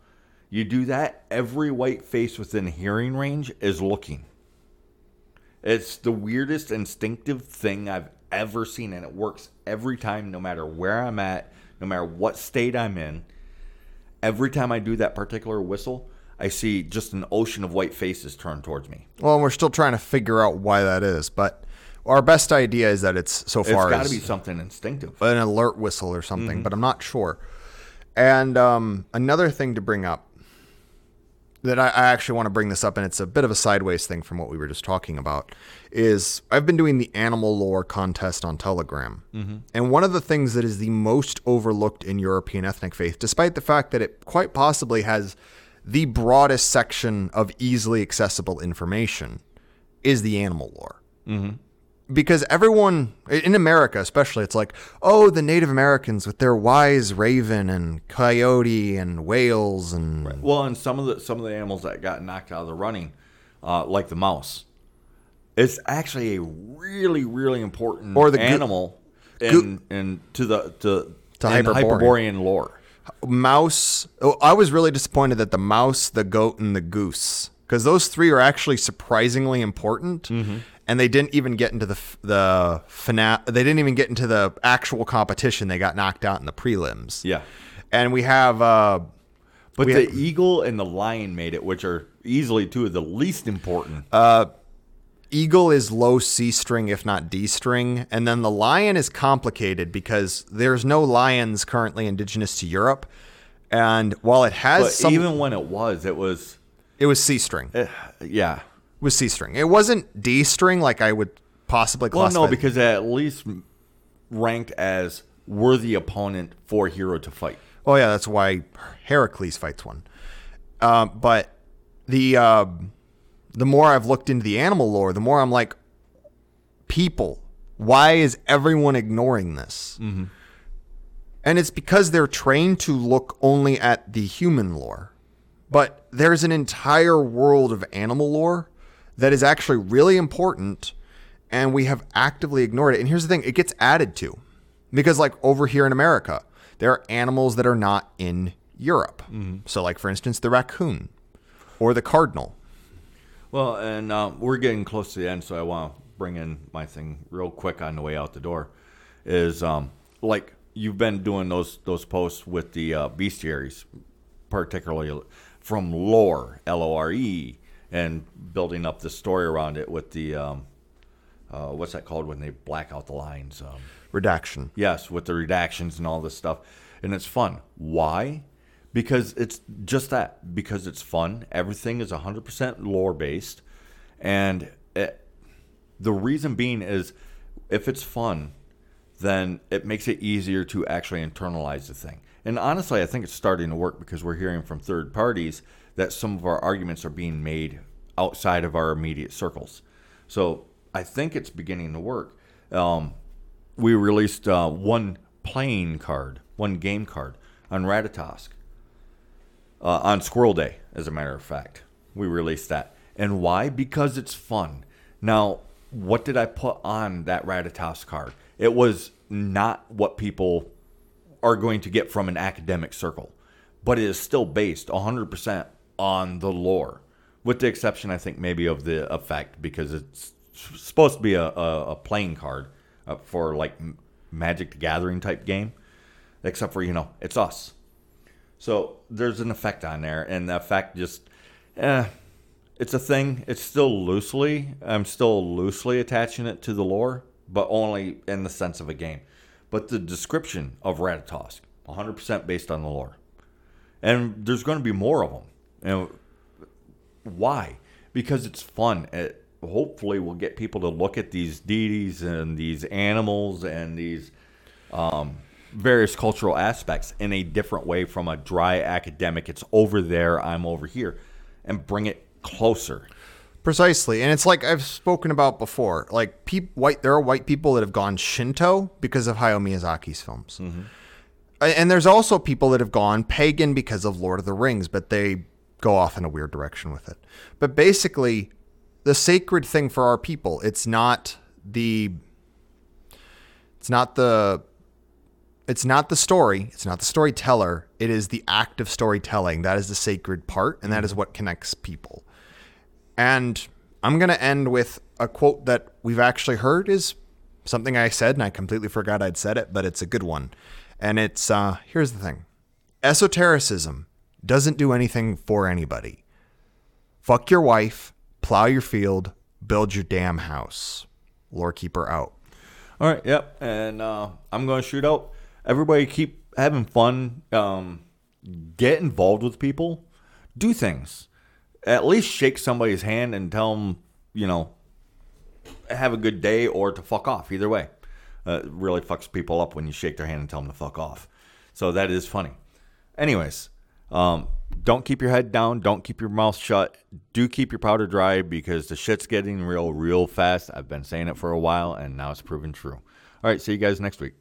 You do that, every white face within hearing range is looking. It's the weirdest instinctive thing I've ever seen, and it works every time, no matter where I'm at, no matter what state I'm in. Every time I do that particular whistle, I see just an ocean of white faces turn towards me. Well, we're still trying to figure out why that is, but our best idea is that it's so It's far got to be something instinctive. an alert whistle or something, Mm-hmm. but I'm not sure. And um, another thing to bring up that I, I actually want to bring this up, and it's a bit of a sideways thing from what we were just talking about, is I've been doing the animal lore contest on Telegram. Mm-hmm. And one of the things that is the most overlooked in European ethnic faith, despite the fact that it quite possibly has the broadest section of easily accessible information, is the animal lore because everyone in America, especially, it's like, oh, the Native Americans with their wise raven and coyote and whales and Well, and some of the some of the animals that got knocked out of the running, uh, like the mouse, it's actually a really really important Or the animal in, in to the to, To Hyperborean. Hyperborean lore. mouse. Oh, I was really disappointed that the mouse, the goat, and the goose, because those three are actually surprisingly important. And they didn't even get into the the fina- They didn't even get into the actual competition. They got knocked out in the prelims. Yeah. And we have uh, But We the have- eagle and the lion made it, which are easily two of the least important. Eagle is low C string, if not D string. And then the lion is complicated because there's no lions currently indigenous to Europe. And while it has but some, even when it was, it was it was C string. Eh, yeah. Was C string. It wasn't D string like I would possibly Well, classify. no, because at least ranked as worthy opponent for hero to fight. oh yeah, that's why Heracles fights one. Um, but the uh, the more I've looked into the animal lore, the more I'm like, people, why is everyone ignoring this? And it's because they're trained to look only at the human lore. But there's an entire world of animal lore that is actually really important, and we have actively ignored it. And here's the thing it gets added to. Because, like, over here in America, there are animals that are not in Europe. So, like, for instance, the raccoon or the cardinal. Well, and um, we're getting close to the end, so I want to bring in my thing real quick on the way out the door. Is um, like you've been doing those those posts with the uh, bestiaries, particularly from lore, L O R E, and building up the story around it with the um, uh, what's that called when they black out the lines? Um, Redaction. Yes, with the redactions and all this stuff. And it's fun. Why? Because it's just that. Because it's fun. Everything is 100% lore based. And it, the reason being is if it's fun, then it makes it easier to actually internalize the thing. And honestly, I think it's starting to work because we're hearing from third parties that some of our arguments are being made outside of our immediate circles. So I think it's beginning to work. Um, we released uh, one playing card, one game card on Ratatosk uh, on Squirrel Day, as a matter of fact. We released that. And why? Because it's fun. Now, what did I put on that Ratatosk card? It was not what people are going to get from an academic circle, but it is still based 100% on the lore, with the exception, I think, maybe of the effect, because it's supposed to be a, a, a playing card uh, for like Magic the Gathering type game, except for, you know, it's us. So there's an effect on there, and the effect just, eh, it's a thing. It's still loosely, I'm still loosely attaching it to the lore, but only in the sense of a game. But the description of Ratatosk, 100% based on the lore. And there's going to be more of them. And why? Because it's fun. It, hopefully will get people to look at these deities and these animals and these um, various cultural aspects in a different way from a dry academic. It's over there, I'm over here, and bring it closer. Precisely, and it's like I've spoken about before. Like, peop, white, there are white people that have gone Shinto because of Hayao Miyazaki's films, and there's also people that have gone pagan because of Lord of the Rings, but they go off in a weird direction with it. But basically, the sacred thing for our people, it's not the, it's not the it's not the story, it's not the storyteller, it is the act of storytelling. That is the sacred part, and that is what connects people. And I'm going to end with a quote that we've actually heard is something I said, and I completely forgot I'd said it, but it's a good one. And it's uh, here's the thing esotericism doesn't do anything for anybody. Fuck your wife, plow your field, build your damn house. Lorekeeper out. All right, yep. And uh, I'm going to shoot out. Everybody keep having fun. Um, get involved with people. Do things. At least shake somebody's hand and tell them, you know, have a good day or to fuck off. Either way. Uh, it really fucks people up when you shake their hand and tell them to fuck off. So that is funny. Anyways, um, don't keep your head down. Don't keep your mouth shut. Do keep your powder dry because the shit's getting real, real fast. I've been saying it for a while and now it's proven true. All right, see you guys next week.